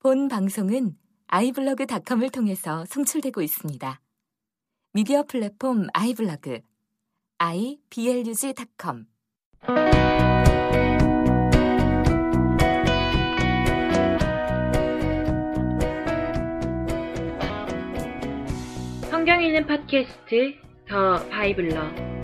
본 방송은 아이블로그닷컴을 통해서 송출되고 있습니다. 미디어 플랫폼 아이블로그 iblog.com 성경 읽는 팟캐스트 더 바이블러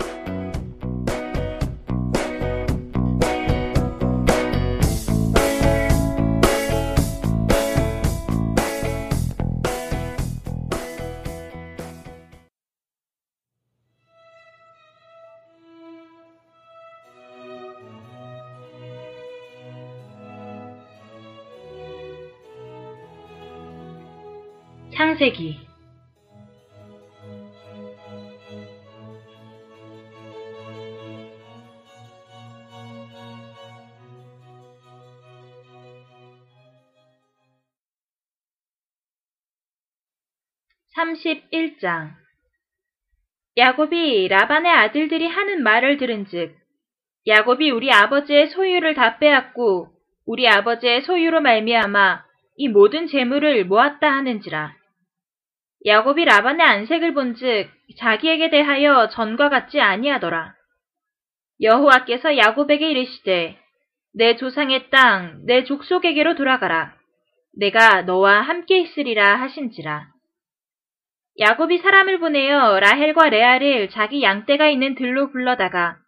창세기. 삼십일장. 야곱이 라반의 아들들이 하는 말을 들은즉 야곱이 우리 아버지의 소유를 다 빼앗고 우리 아버지의 소유로 말미암아 이 모든 재물을 모았다 하는지라 야곱이 라반의 안색을 본즉 자기에게 대하여 전과 같지 아니하더라. 여호와께서 야곱에게 이르시되 내 조상의 땅 내 족속에게로 돌아가라. 내가 너와 함께 있으리라 하신지라. 야곱이 사람을 보내어 라헬과 레아를 자기 양떼가 있는 들로 불러다가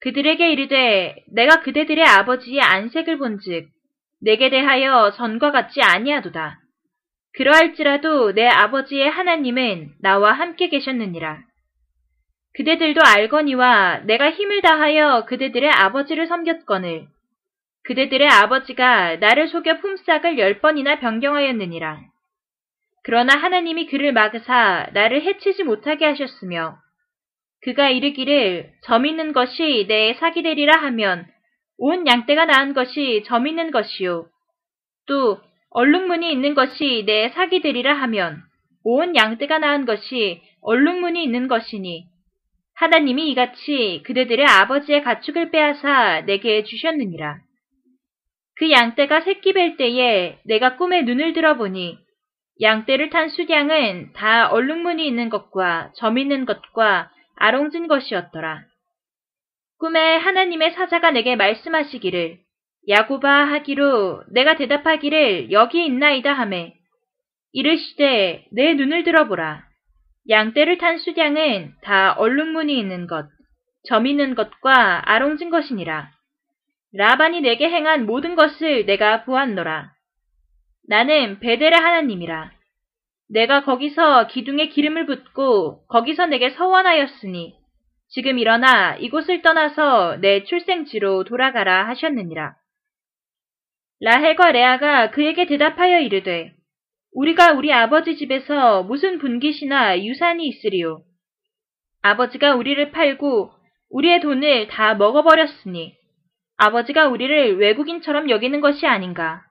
그들에게 이르되 내가 그대들의 아버지의 안색을 본즉 내게 대하여 전과 같지 아니하도다. 그러할지라도 내 아버지의 하나님은 나와 함께 계셨느니라. 그대들도 알거니와 내가 힘을 다하여 그대들의 아버지를 섬겼거늘 그대들의 아버지가 나를 속여 품삯을 열 번이나 변경하였느니라. 그러나 하나님이 그를 막으사 나를 해치지 못하게 하셨으며 그가 이르기를 점 있는 것이 내 사기 되리라 하면 온 양떼가 낳은 것이 점 있는 것이요 또 얼룩무늬 있는 것이 내 사기 되리라 하면 온 양떼가 낳은 것이 얼룩무늬 있는 것이니 하나님이 이같이 그대들의 아버지의 가축을 빼앗아 내게 주셨느니라. 그 양떼가 새끼 뵐 때에 내가 꿈에 눈을 들어보니 양떼를 탄 수량은 다 얼룩무늬 있는 것과 점 있는 것과 아롱진 것이었더라. 꿈에 하나님의 사자가 내게 말씀하시기를 야고바 하기로 내가 대답하기를 여기 있나이다 하매 이르시되 내 눈을 들어보라. 양떼를 탄 수량은 다 얼룩무늬 있는 것, 점 있는 것과 아롱진 것이니라. 라반이 내게 행한 모든 것을 내가 보았노라. 나는 베델의 하나님이라. 내가 거기서 기둥에 기름을 붓고 거기서 내게 서원하였으니 지금 일어나 이곳을 떠나서 내 출생지로 돌아가라 하셨느니라. 라헬과 레아가 그에게 대답하여 이르되 우리가 우리 아버지 집에서 무슨 분깃이나 유산이 있으리요. 아버지가 우리를 팔고 우리의 돈을 다 먹어버렸으니 아버지가 우리를 외국인처럼 여기는 것이 아닌가.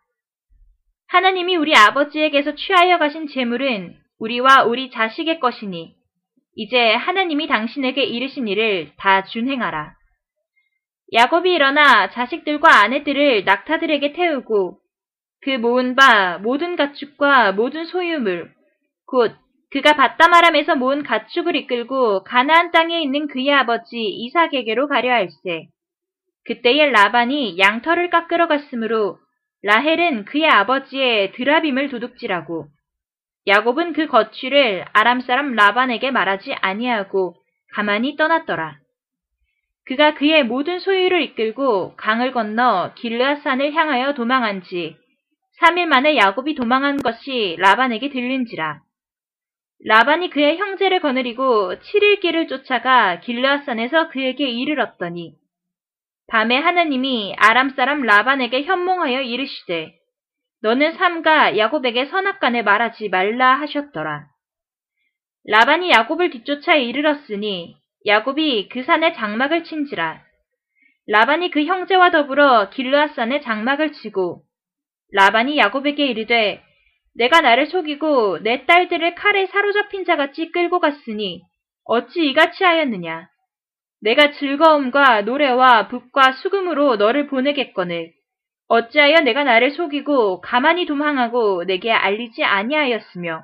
하나님이 우리 아버지에게서 취하여 가신 재물은 우리와 우리 자식의 것이니 이제 하나님이 당신에게 이르신 일을 다 준행하라. 야곱이 일어나 자식들과 아내들을 낙타들에게 태우고 그 모은 바 모든 가축과 모든 소유물 곧 그가 바다마람에서 모은 가축을 이끌고 가나안 땅에 있는 그의 아버지 이삭에게로 가려 할세. 그때에 라반이 양털을 깎으러 갔으므로 라헬은 그의 아버지의 드라빔을 도둑질하고 야곱은 그 거취를 아람 사람 라반에게 말하지 아니하고 가만히 떠났더라. 그가 그의 모든 소유를 이끌고 강을 건너 길르앗산을 향하여 도망한 지 3일 만에 야곱이 도망한 것이 라반에게 들린지라. 라반이 그의 형제를 거느리고 7일 길을 쫓아가 길르앗산에서 그에게 이르렀더니 밤에 하나님이 아람 사람 라반에게 현몽하여 이르시되 너는 삼가 야곱에게 선악간에 말하지 말라 하셨더라. 라반이 야곱을 뒤쫓아 이르렀으니 야곱이 그 산에 장막을 친지라. 라반이 그 형제와 더불어 길르앗산에 장막을 치고 라반이 야곱에게 이르되 내가 나를 속이고 내 딸들을 칼에 사로잡힌 자같이 끌고 갔으니 어찌 이같이 하였느냐. 내가 즐거움과 노래와 북과 수금으로 너를 보내겠거늘 어찌하여 내가 나를 속이고 가만히 도망하고 내게 알리지 아니하였으며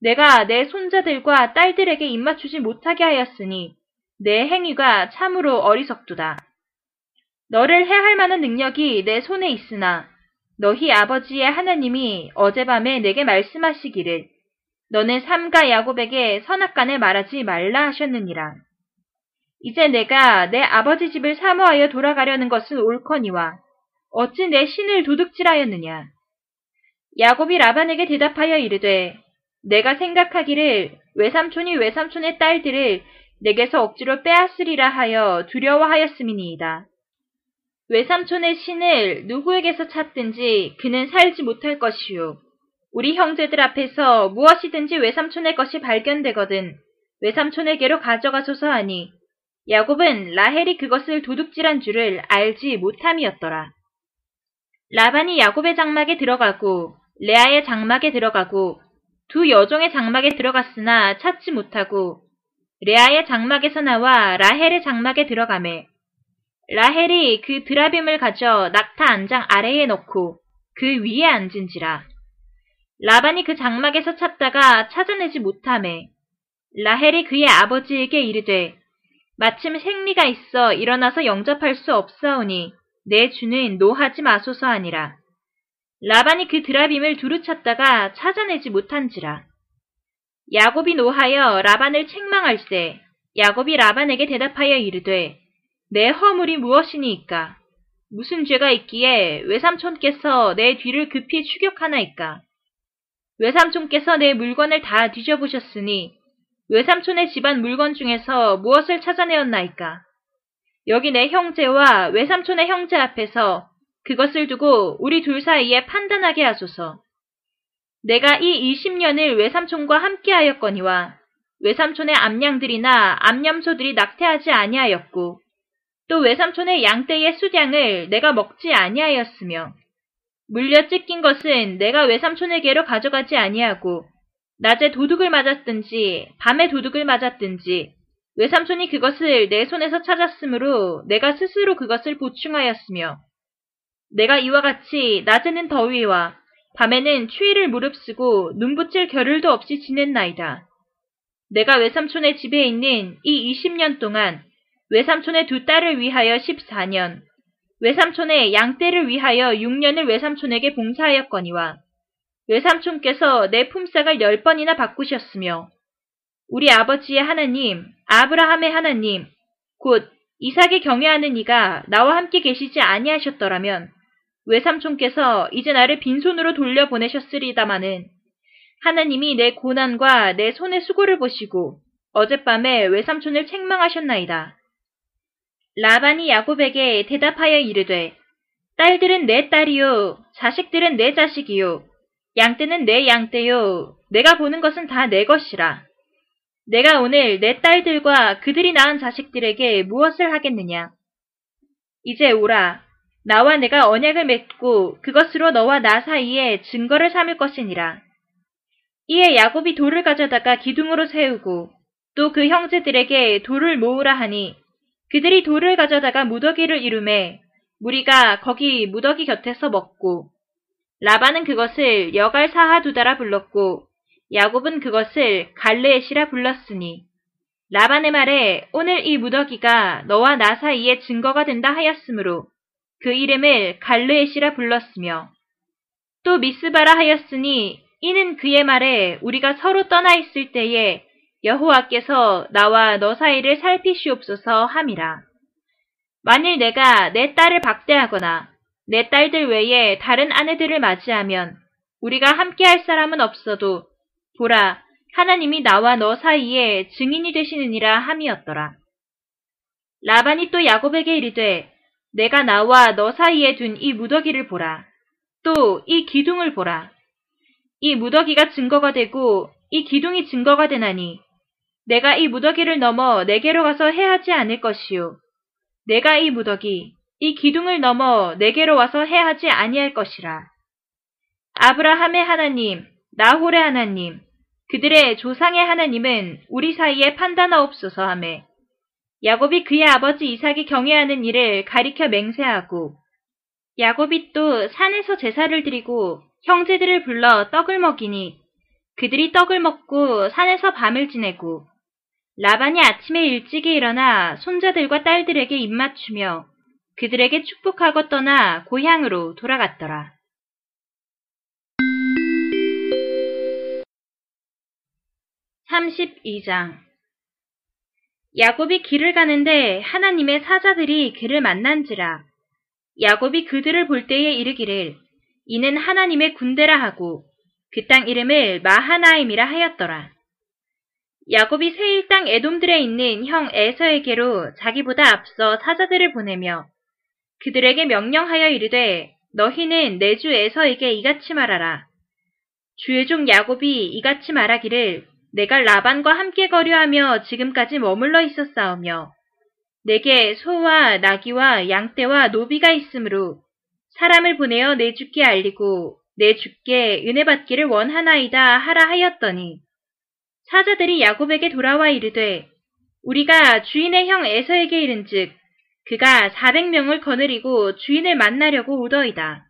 내가 내 손자들과 딸들에게 입맞추지 못하게 하였으니 내 행위가 참으로 어리석도다. 너를 해할 만한 능력이 내 손에 있으나 너희 아버지의 하나님이 어젯밤에 내게 말씀하시기를 너는 삼가 야곱에게 선악간에 말하지 말라 하셨느니라. 이제 내가 내 아버지 집을 사모하여 돌아가려는 것은 옳거니와 어찌 내 신을 도둑질하였느냐. 야곱이 라반에게 대답하여 이르되 내가 생각하기를 외삼촌이 외삼촌의 딸들을 내게서 억지로 빼앗으리라 하여 두려워하였음이니이다. 외삼촌의 신을 누구에게서 찾든지 그는 살지 못할 것이요. 우리 형제들 앞에서 무엇이든지 외삼촌의 것이 발견되거든 외삼촌에게로 가져가소서 하니 야곱은 라헬이 그것을 도둑질한 줄을 알지 못함이었더라. 라반이 야곱의 장막에 들어가고 레아의 장막에 들어가고 두 여종의 장막에 들어갔으나 찾지 못하고 레아의 장막에서 나와 라헬의 장막에 들어가매 라헬이 그 드라빔을 가져 낙타 안장 아래에 넣고 그 위에 앉은지라. 라반이 그 장막에서 찾다가 찾아내지 못하매 라헬이 그의 아버지에게 이르되 마침 생리가 있어 일어나서 영접할 수 없사오니 내 주는 노하지 마소서 하니라. 라반이 그 드라빔을 두루 찾다가 찾아내지 못한지라. 야곱이 노하여 라반을 책망할세 야곱이 라반에게 대답하여 이르되 내 허물이 무엇이니이까? 무슨 죄가 있기에 외삼촌께서 내 뒤를 급히 추격하나이까? 외삼촌께서 내 물건을 다 뒤져보셨으니 외삼촌의 집안 물건 중에서 무엇을 찾아내었나이까? 여기 내 형제와 외삼촌의 형제 앞에서 그것을 두고 우리 둘 사이에 판단하게 하소서. 내가 이 20년을 외삼촌과 함께하였거니와 외삼촌의 암양들이나 암염소들이 낙태하지 아니하였고 또 외삼촌의 양떼의 수량을 내가 먹지 아니하였으며 물려 찢긴 것은 내가 외삼촌에게로 가져가지 아니하고 낮에 도둑을 맞았든지 밤에 도둑을 맞았든지 외삼촌이 그것을 내 손에서 찾았으므로 내가 스스로 그것을 보충하였으며 내가 이와 같이 낮에는 더위와 밤에는 추위를 무릅쓰고 눈붙일 겨를도 없이 지냈나이다. 내가 외삼촌의 집에 있는 이 20년 동안 외삼촌의 두 딸을 위하여 14년, 외삼촌의 양떼를 위하여 6년을 외삼촌에게 봉사하였거니와 외삼촌께서 내 품삯을 열 번이나 바꾸셨으며 우리 아버지의 하나님, 아브라함의 하나님, 곧 이삭의 경외하는 이가 나와 함께 계시지 아니하셨더라면 외삼촌께서 이제 나를 빈손으로 돌려보내셨으리다마는 하나님이 내 고난과 내 손의 수고를 보시고 어젯밤에 외삼촌을 책망하셨나이다. 라반이 야곱에게 대답하여 이르되 딸들은 내 딸이요 자식들은 내 자식이요 양떼는 내 양떼요 내가 보는 것은 다 내 것이라. 내가 오늘 내 딸들과 그들이 낳은 자식들에게 무엇을 하겠느냐? 이제 오라 나와 내가 언약을 맺고 그것으로 너와 나 사이에 증거를 삼을 것이니라. 이에 야곱이 돌을 가져다가 기둥으로 세우고 또 그 형제들에게 돌을 모으라 하니 그들이 돌을 가져다가 무더기를 이루매 무리가 거기 무더기 곁에서 먹고 라반은 그것을 여갈 사하두다라 불렀고 야곱은 그것을 갈레엣이라 불렀으니 라반의 말에 오늘 이 무더기가 너와 나 사이에 증거가 된다 하였으므로 그 이름을 갈레엣이라 불렀으며 또 미스바라 하였으니 이는 그의 말에 우리가 서로 떠나 있을 때에 여호와께서 나와 너 사이를 살피시옵소서 함이라. 만일 내가 내 딸을 박대하거나 내 딸들 외에 다른 아내들을 맞이하면 우리가 함께할 사람은 없어도 보라 하나님이 나와 너 사이에 증인이 되시느니라 함이었더라. 라반이 또 야곱에게 이르되 내가 나와 너 사이에 둔 이 무더기를 보라. 또 이 기둥을 보라. 이 무더기가 증거가 되고 이 기둥이 증거가 되나니 내가 이 무더기를 넘어 내게로 가서 해하지 않을 것이요. 내가 이 무더기, 이 기둥을 넘어 내게로 와서 해하지 아니할 것이라. 아브라함의 하나님, 나홀의 하나님, 그들의 조상의 하나님은 우리 사이에 판단하옵소서 하매 야곱이 그의 아버지 이삭이 경외하는 일을 가리켜 맹세하고 야곱이 또 산에서 제사를 드리고 형제들을 불러 떡을 먹이니 그들이 떡을 먹고 산에서 밤을 지내고 라반이 아침에 일찍이 일어나 손자들과 딸들에게 입맞추며 그들에게 축복하고 떠나 고향으로 돌아갔더라. 32장 야곱이 길을 가는데 하나님의 사자들이 그를 만난지라. 야곱이 그들을 볼 때에 이르기를 이는 하나님의 군대라 하고 그 땅 이름을 마하나임이라 하였더라. 야곱이 세일 땅 에돔들에 있는 형 에서에게로 자기보다 앞서 사자들을 보내며 그들에게 명령하여 이르되 너희는 내 주 에서에게 이같이 말하라. 주의 종 야곱이 이같이 말하기를 내가 라반과 함께 거류하며 지금까지 머물러 있었사오며 내게 소와 나귀와 양떼와 노비가 있으므로 사람을 보내어 내 주께 알리고 내 주께 은혜 받기를 원하나이다 하라 하였더니 사자들이 야곱에게 돌아와 이르되 우리가 주인의 형 에서에게 이른즉 그가 400명을 거느리고 주인을 만나려고 오더이다.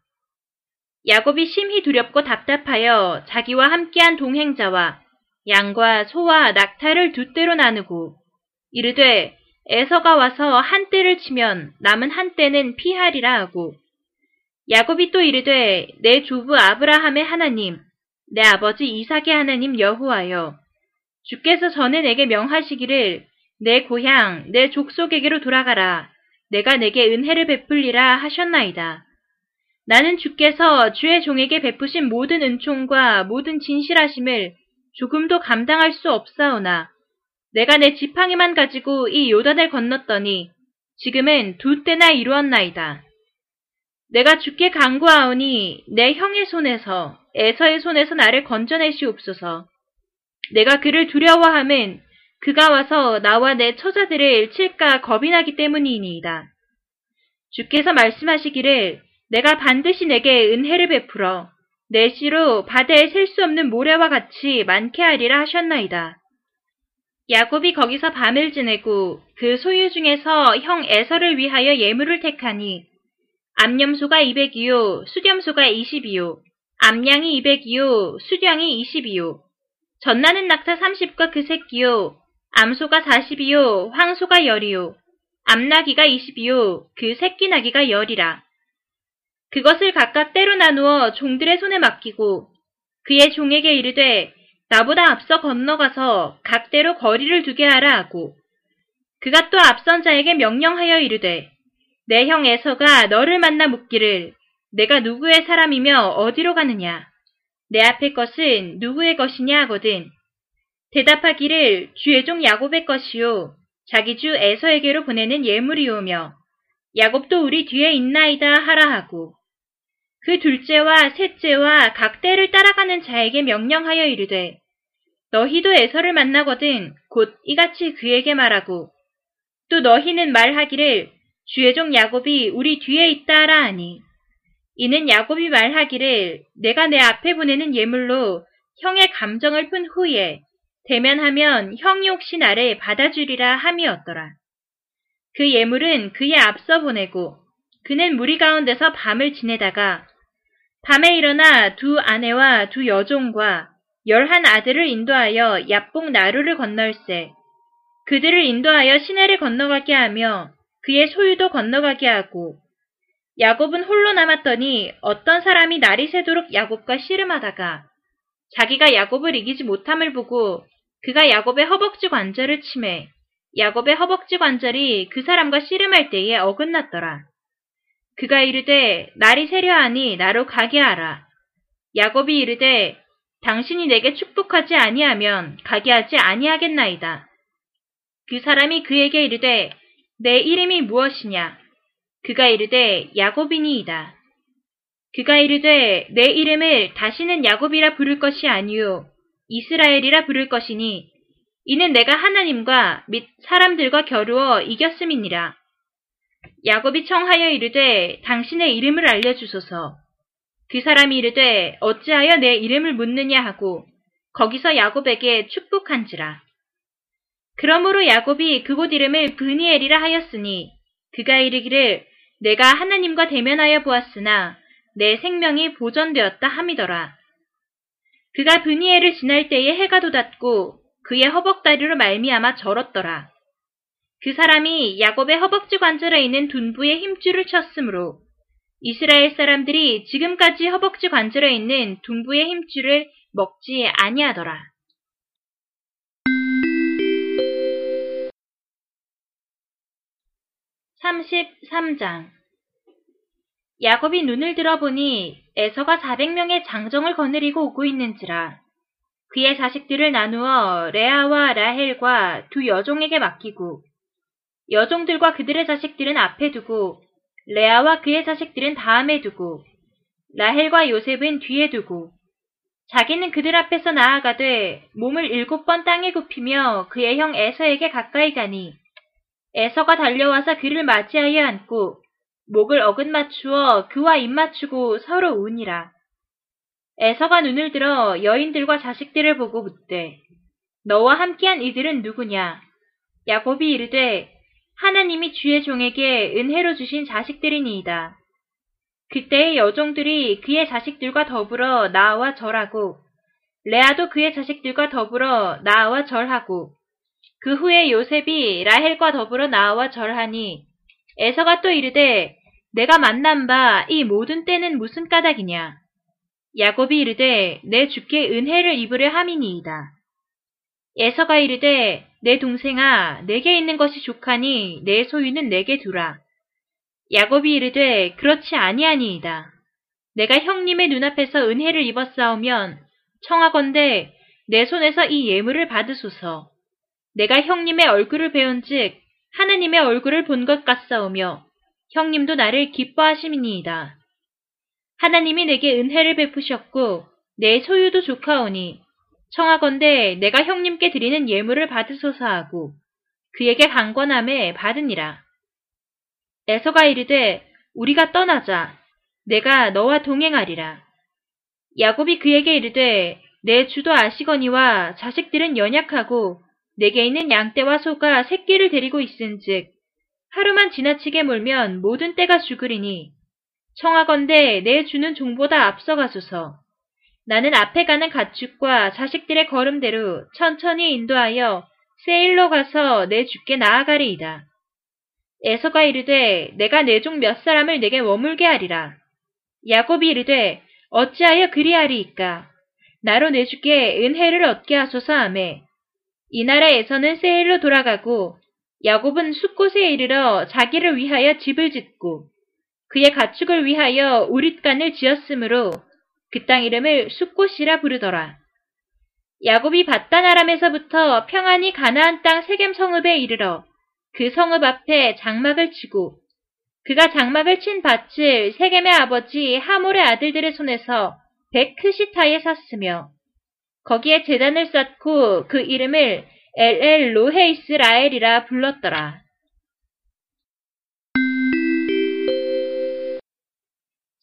야곱이 심히 두렵고 답답하여 자기와 함께한 동행자와 양과 소와 낙타를 두 떼로 나누고 이르되 에서가 와서 한 떼를 치면 남은 한 떼는 피하리라 하고 야곱이 또 이르되 내 조부 아브라함의 하나님 내 아버지 이삭의 하나님 여호와여 주께서 전에 내게 명하시기를 내 고향 내 족속에게로 돌아가라 내가 내게 은혜를 베풀리라 하셨나이다. 나는 주께서 주의 종에게 베푸신 모든 은총과 모든 진실하심을 조금도 감당할 수 없사오나 내가 내 지팡이만 가지고 이 요단을 건넜더니 지금은 두 때나 이루었나이다. 내가 주께 강구하오니 내 형의 손에서 에서의 손에서 나를 건져내시옵소서. 내가 그를 두려워함은 그가 와서 나와 내 처자들을 칠까 겁이 나기 때문이니이다. 주께서 말씀하시기를 내가 반드시 내게 은혜를 베풀어 내 씨로 바다에 셀 수 없는 모래와 같이 많게 하리라 하셨나이다. 야곱이 거기서 밤을 지내고 그 소유 중에서 형 에서를 위하여 예물을 택하니 암염소가 200이요 수렴소가 20이요 암양이 200이요 수량이 20이요 전나는 낙타 30과 그 새끼요 암소가 40이요 황소가 10이요 암나기가 20이요 그 새끼 나기가 10이라 그것을 각각 때로 나누어 종들의 손에 맡기고 그의 종에게 이르되 나보다 앞서 건너가서 각대로 거리를 두게 하라 하고 그가 또 앞선 자에게 명령하여 이르되 내 형 에서가 너를 만나 묻기를 내가 누구의 사람이며 어디로 가느냐? 내 앞의 것은 누구의 것이냐? 하거든. 대답하기를 주의 종 야곱의 것이요 자기 주 에서에게로 보내는 예물이오며 야곱도 우리 뒤에 있나이다 하라 하고 그 둘째와 셋째와 각 때를 따라가는 자에게 명령하여 이르되 너희도 에서를 만나거든 곧 이같이 그에게 말하고 또 너희는 말하기를 주의 종 야곱이 우리 뒤에 있다 하라 하니 이는 야곱이 말하기를 내가 내 앞에 보내는 예물로 형의 감정을 푼 후에 대면하면 형이 혹시 나를 받아주리라 함이었더라. 그 예물은 그의 앞서 보내고 그는 무리 가운데서 밤을 지내다가 밤에 일어나 두 아내와 두 여종과 열한 아들을 인도하여 야뽕 나루를 건널세. 그들을 인도하여 시내를 건너가게 하며 그의 소유도 건너가게 하고 야곱은 홀로 남았더니 어떤 사람이 날이 새도록 야곱과 씨름하다가 자기가 야곱을 이기지 못함을 보고 그가 야곱의 허벅지 관절을 침해 야곱의 허벅지 관절이 그 사람과 씨름할 때에 어긋났더라. 그가 이르되 날이 세려하니 나로 가게 하라. 야곱이 이르되 당신이 내게 축복하지 아니하면 가게 하지 아니하겠나이다. 그 사람이 그에게 이르되 내 이름이 무엇이냐? 그가 이르되 야곱이니이다. 그가 이르되 내 이름을 다시는 야곱이라 부를 것이 아니요 이스라엘이라 부를 것이니 이는 내가 하나님과 및 사람들과 겨루어 이겼음이니라. 야곱이 청하여 이르되 당신의 이름을 알려주소서. 그 사람이 이르되 어찌하여 내 이름을 묻느냐 하고 거기서 야곱에게 축복한지라. 그러므로 야곱이 그곳 이름을 브니엘이라 하였으니 그가 이르기를 내가 하나님과 대면하여 보았으나 내 생명이 보전되었다 함이더라. 그가 브니에를 지날 때에 해가 돋았고 그의 허벅다리로 말미암아 절었더라. 그 사람이 야곱의 허벅지 관절에 있는 둔부에 힘줄을 쳤으므로 이스라엘 사람들이 지금까지 허벅지 관절에 있는 둔부의 힘줄을 먹지 아니하더라. 33장 야곱이 눈을 들어보니 에서가 400명의 장정을 거느리고 오고 있는지라 그의 자식들을 나누어 레아와 라헬과 두 여종에게 맡기고 여종들과 그들의 자식들은 앞에 두고 레아와 그의 자식들은 다음에 두고 라헬과 요셉은 뒤에 두고 자기는 그들 앞에서 나아가되 몸을 일곱 번 땅에 굽히며 그의 형 에서에게 가까이 가니 에서가 달려와서 그를 맞이하여 안고 목을 어긋 맞추어 그와 입 맞추고 서로 우니라. 에서가 눈을 들어 여인들과 자식들을 보고 묻되 너와 함께한 이들은 누구냐? 야곱이 이르되 하나님이 주의 종에게 은혜로 주신 자식들이니이다. 그때의 여종들이 그의 자식들과 더불어 나와 절하고 레아도 그의 자식들과 더불어 나와 절하고 그 후에 요셉이 라헬과 더불어 나와 절하니 에서가 또 이르되 내가 만난 바 이 모든 때는 무슨 까닭이냐 야곱이 이르되 내 주께 은혜를 입으려 함이니이다. 에서가 이르되 내 동생아 내게 있는 것이 족하니 내 소유는 내게 두라. 야곱이 이르되 그렇지 아니하니이다. 내가 형님의 눈앞에서 은혜를 입었사오면 청하건대 내 손에서 이 예물을 받으소서. 내가 형님의 얼굴을 배운즉 하나님의 얼굴을 본 것 같사오며 형님도 나를 기뻐하심이니이다. 하나님이 내게 은혜를 베푸셨고 내 소유도 좋카오니 청하건대 내가 형님께 드리는 예물을 받으소서 하고 그에게 강권함에 받으니라. 에서가 이르되 우리가 떠나자 내가 너와 동행하리라. 야곱이 그에게 이르되 내 주도 아시거니와 자식들은 연약하고 내게 있는 양떼와 소가 새끼를 데리고 있은즉 하루만 지나치게 몰면 모든 떼가 죽으리니 청하건대 내 주는 종보다 앞서가소서. 나는 앞에 가는 가축과 자식들의 걸음대로 천천히 인도하여 세일로 가서 내 주께 나아가리이다. 에서가 이르되 내가 내 종 몇 사람을 내게 머물게 하리라. 야곱이 이르되 어찌하여 그리하리이까. 나로 내 주께 은혜를 얻게 하소서 하매 이 나라에서는 세일로 돌아가고 야곱은 숲곳에 이르러 자기를 위하여 집을 짓고 그의 가축을 위하여 우릿간을 지었으므로 그 땅 이름을 숲곳이라 부르더라. 야곱이 바다나람에서부터 평안히 가나안 땅 세겜 성읍에 이르러 그 성읍 앞에 장막을 치고 그가 장막을 친 밭을 세겜의 아버지 하몰의 아들들의 손에서 백 크시타에 샀으며 거기에 제단을 쌓고 그 이름을 엘엘로헤이스라엘이라 불렀더라.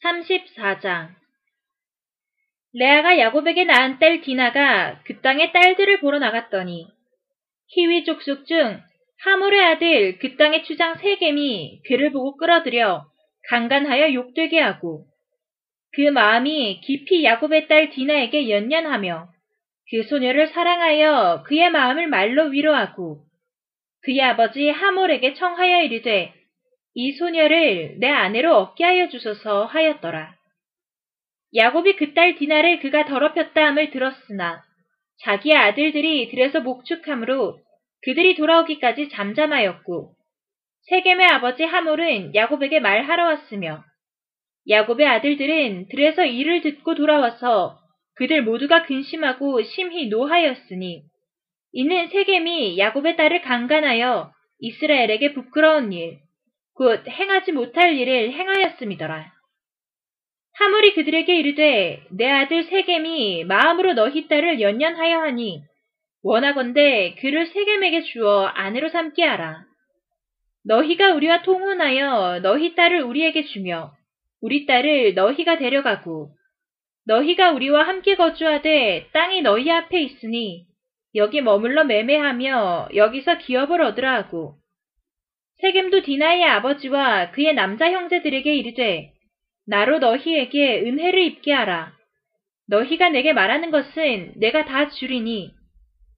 34장 레아가 야곱에게 낳은 딸 디나가 그 땅의 딸들을 보러 나갔더니 히위 족속 중 하몰의 아들 그 땅의 추장 세겜이 그를 보고 끌어들여 강간하여 욕되게 하고 그 마음이 깊이 야곱의 딸 디나에게 연연하며 그 소녀를 사랑하여 그의 마음을 말로 위로하고 그의 아버지 하몰에게 청하여 이르되 이 소녀를 내 아내로 얻게 하여 주소서 하였더라. 야곱이 그 딸 디나를 그가 더럽혔다 함을 들었으나 자기의 아들들이 들에서 목축함으로 그들이 돌아오기까지 잠잠하였고 세겜의 아버지 하몰은 야곱에게 말하러 왔으며 야곱의 아들들은 들에서 이를 듣고 돌아와서 그들 모두가 근심하고 심히 노하였으니 이는 세겜이 야곱의 딸을 강간하여 이스라엘에게 부끄러운 일, 곧 행하지 못할 일을 행하였음이더라. 하물이 그들에게 이르되 내 아들 세겜이 마음으로 너희 딸을 연연하여 하니 원하건대 그를 세겜에게 주어 아내로 삼게 하라. 너희가 우리와 통혼하여 너희 딸을 우리에게 주며 우리 딸을 너희가 데려가고 너희가 우리와 함께 거주하되 땅이 너희 앞에 있으니 여기 머물러 매매하며 여기서 기업을 얻으라 하고 세겜도 디나의 아버지와 그의 남자 형제들에게 이르되 나로 너희에게 은혜를 입게 하라. 너희가 내게 말하는 것은 내가 다 주리니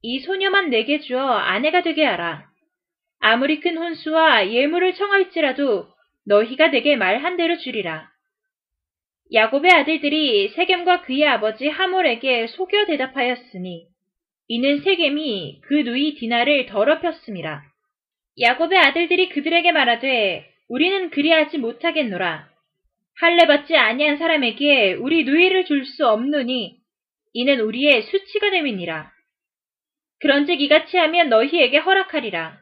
이 소녀만 내게 주어 아내가 되게 하라. 아무리 큰 혼수와 예물을 청할지라도 너희가 내게 말한 대로 주리라. 야곱의 아들들이 세겜과 그의 아버지 하몰에게 속여 대답하였으니 이는 세겜이 그 누이 디나를 더럽혔습니다. 야곱의 아들들이 그들에게 말하되 우리는 그리하지 못하겠노라. 할례 받지 아니한 사람에게 우리 누이를 줄 수 없느니 이는 우리의 수치가 됨이니라. 그런즉 이같이 하면 너희에게 허락하리라.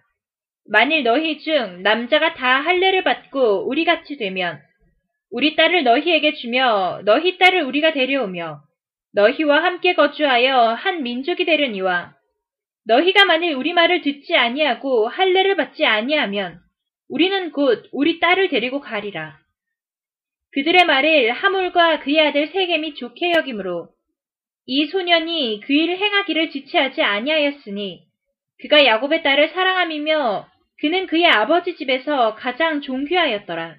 만일 너희 중 남자가 다 할례를 받고 우리 같이 되면 우리 딸을 너희에게 주며 너희 딸을 우리가 데려오며 너희와 함께 거주하여 한 민족이 되려니와 너희가 만일 우리 말을 듣지 아니하고 할례를 받지 아니하면 우리는 곧 우리 딸을 데리고 가리라. 그들의 말을 하물과 그의 아들 세겜이 좋게 여김으로 이 소년이 그 일을 행하기를 지체하지 아니하였으니 그가 야곱의 딸을 사랑함이며 그는 그의 아버지 집에서 가장 존귀하였더라.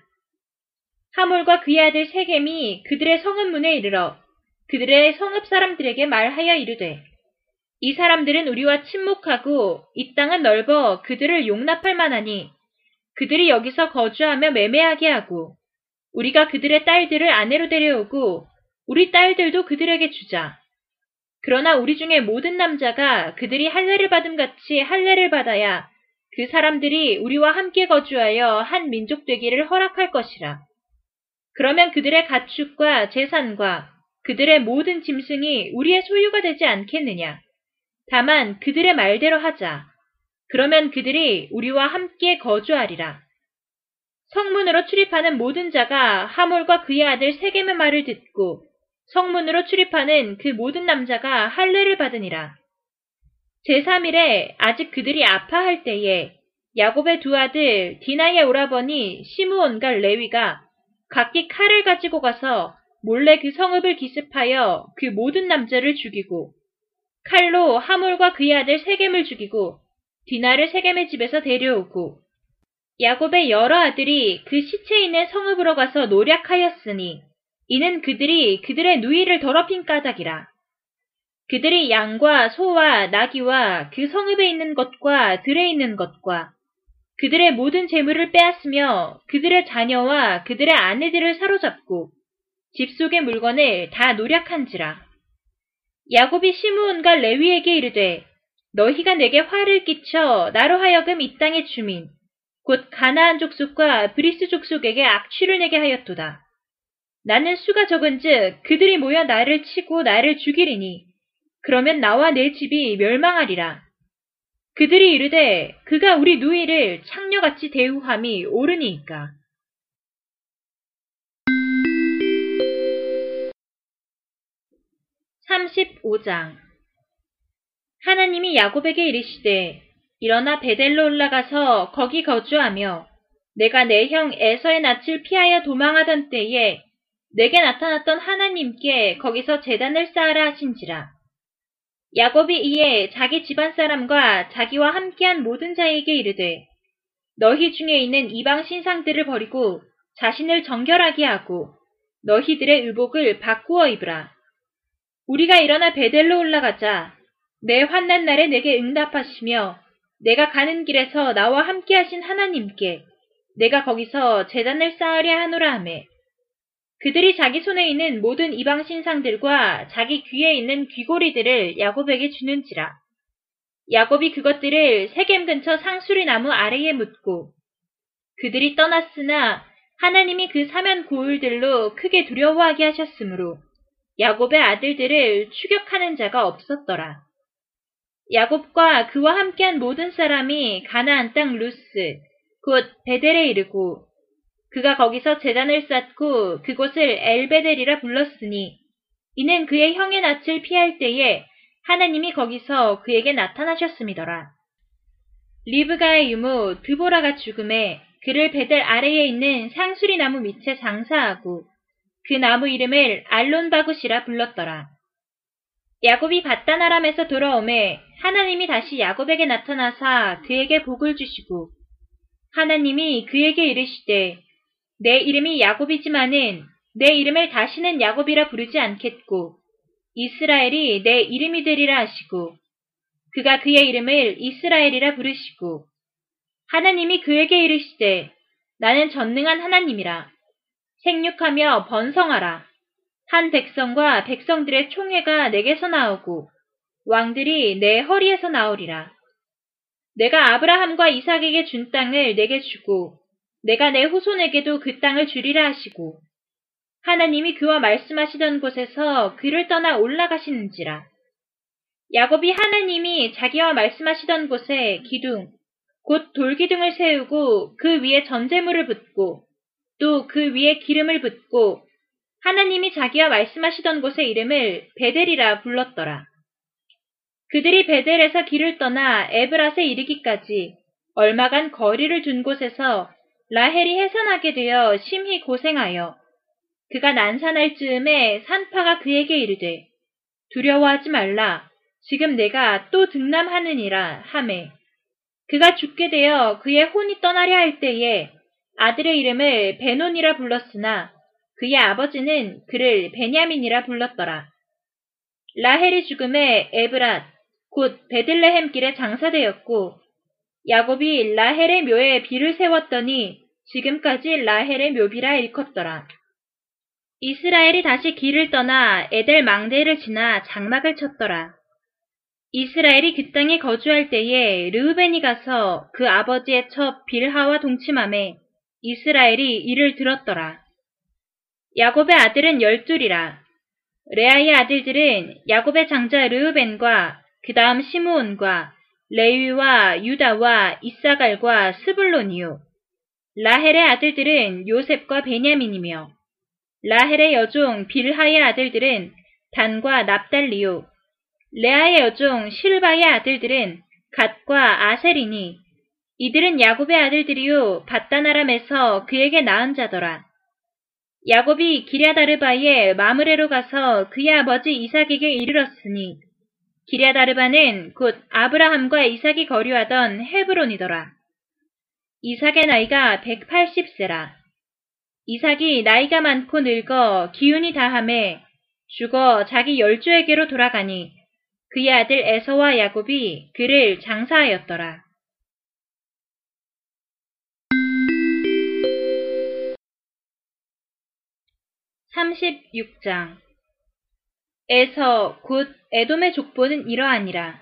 하몰과 그의 아들 세겜이 그들의 성읍 문에 이르러 그들의 성읍 사람들에게 말하여 이르되 이 사람들은 우리와 친목하고 이 땅은 넓어 그들을 용납할 만하니 그들이 여기서 거주하며 매매하게 하고 우리가 그들의 딸들을 아내로 데려오고 우리 딸들도 그들에게 주자. 그러나 우리 중에 모든 남자가 그들이 할례를 받음 같이 할례를 받아야 그 사람들이 우리와 함께 거주하여 한 민족 되기를 허락할 것이라. 그러면 그들의 가축과 재산과 그들의 모든 짐승이 우리의 소유가 되지 않겠느냐. 다만 그들의 말대로 하자. 그러면 그들이 우리와 함께 거주하리라. 성문으로 출입하는 모든 자가 하몰과 그의 아들 세겜의 말을 듣고 성문으로 출입하는 그 모든 남자가 할례를 받으니라. 제3일에 아직 그들이 아파할 때에 야곱의 두 아들 디나의 오라버니 시므온과 레위가 각기 칼을 가지고 가서 몰래 그 성읍을 기습하여 그 모든 남자를 죽이고 칼로 하몰과 그의 아들 세겜을 죽이고 디나를 세겜의 집에서 데려오고 야곱의 여러 아들이 그 시체 있는 성읍으로 가서 노력하였으니 이는 그들이 그들의 누이를 더럽힌 까닭이라. 그들이 양과 소와 나귀와 그 성읍에 있는 것과 들에 있는 것과 그들의 모든 재물을 빼앗으며 그들의 자녀와 그들의 아내들을 사로잡고 집 속의 물건을 다 노략한지라. 야곱이 시므온과 레위에게 이르되 너희가 내게 화를 끼쳐 나로 하여금 이 땅의 주민 곧 가나안 족속과 브리스 족속에게 악취를 내게 하였도다. 나는 수가 적은즉 그들이 모여 나를 치고 나를 죽이리니 그러면 나와 내 집이 멸망하리라. 그들이 이르되 그가 우리 누이를 창녀같이 대우함이 옳으니이까. (35장) 하나님이 야곱에게 이르시되 일어나 베델로 올라가서 거기 거주하며 내가 내 형 에서의 낯을 피하여 도망하던 때에 내게 나타났던 하나님께 거기서 재단을 쌓아라 하신지라. 야곱이 이에 자기 집안 사람과 자기와 함께한 모든 자에게 이르되 너희 중에 있는 이방 신상들을 버리고 자신을 정결하게 하고 너희들의 의복을 바꾸어 입으라. 우리가 일어나 베델로 올라가자. 내 환난 날에 내게 응답하시며 내가 가는 길에서 나와 함께 하신 하나님께 내가 거기서 재단을 쌓으려 하노라 하매 그들이 자기 손에 있는 모든 이방 신상들과 자기 귀에 있는 귀고리들을 야곱에게 주는지라 야곱이 그것들을 세겜 근처 상수리 나무 아래에 묻고 그들이 떠났으나 하나님이 그 사면 고울들로 크게 두려워하게 하셨으므로 야곱의 아들들을 추격하는 자가 없었더라. 야곱과 그와 함께한 모든 사람이 가나안 땅 루스 곧 베델에 이르고 그가 거기서 재단을 쌓고 그곳을 엘베델이라 불렀으니 이는 그의 형의 낯을 피할 때에 하나님이 거기서 그에게 나타나셨음이더라. 리브가의 유모 드보라가 죽음에 그를 베델 아래에 있는 상수리 나무 밑에 장사하고 그 나무 이름을 알론바굿이라 불렀더라. 야곱이 바다나람에서 돌아오매 하나님이 다시 야곱에게 나타나사 그에게 복을 주시고 하나님이 그에게 이르시되 내 이름이 야곱이지만은 내 이름을 다시는 야곱이라 부르지 않겠고 이스라엘이 내 이름이 되리라 하시고 그가 그의 이름을 이스라엘이라 부르시고 하나님이 그에게 이르시되 나는 전능한 하나님이라. 생육하며 번성하라. 한 백성과 백성들의 총회가 내게서 나오고 왕들이 내 허리에서 나오리라 내가 아브라함과 이삭에게 준 땅을 내게 주고 내가 내 후손에게도 그 땅을 주리라 하시고 하나님이 그와 말씀하시던 곳에서 그를 떠나 올라가시는지라. 야곱이 하나님이 자기와 말씀하시던 곳에 기둥, 곧 돌기둥을 세우고 그 위에 전제물을 붓고 또 그 위에 기름을 붓고 하나님이 자기와 말씀하시던 곳의 이름을 베델이라 불렀더라. 그들이 베델에서 길을 떠나 에브랏에 이르기까지 얼마간 거리를 둔 곳에서 라헬이 해산하게 되어 심히 고생하여 그가 난산할 즈음에 산파가 그에게 이르되 두려워하지 말라 지금 내가 또 등남하느니라 하매 그가 죽게 되어 그의 혼이 떠나려 할 때에 아들의 이름을 베논이라 불렀으나 그의 아버지는 그를 베냐민이라 불렀더라. 라헬이 죽음에 에브랏 곧 베들레헴 길에 장사되었고 야곱이 라헬의 묘에 비를 세웠더니 지금까지 라헬의 묘비라 일컫더라. 이스라엘이 다시 길을 떠나 에델 망대를 지나 장막을 쳤더라. 이스라엘이 그 땅에 거주할 때에 르우벤이 가서 그 아버지의 첩 빌하와 동침함에 이스라엘이 이를 들었더라. 야곱의 아들은 열둘이라. 레아의 아들들은 야곱의 장자 르우벤과 그 다음 시므온과 레위와 유다와 이사갈과 스불론이요. 라헬의 아들들은 요셉과 베냐민이며 라헬의 여종 빌하의 아들들은 단과 납달리요. 레아의 여종 실바의 아들들은 갓과 아셀이니 이들은 야곱의 아들들이요 바다나람에서 그에게 낳은 자더라. 야곱이 기랴다르바의 마므레로 가서 그의 아버지 이삭에게 이르렀으니 기랴다르바는 곧 아브라함과 이삭이 거류하던 헤브론이더라. 이삭의 나이가 180세라. 이삭이 나이가 많고 늙어 기운이 다함에 죽어 자기 열주에게로 돌아가니 그의 아들 에서와 야곱이 그를 장사하였더라. (36장) 에서 곧 에돔의 족보는 이러하니라.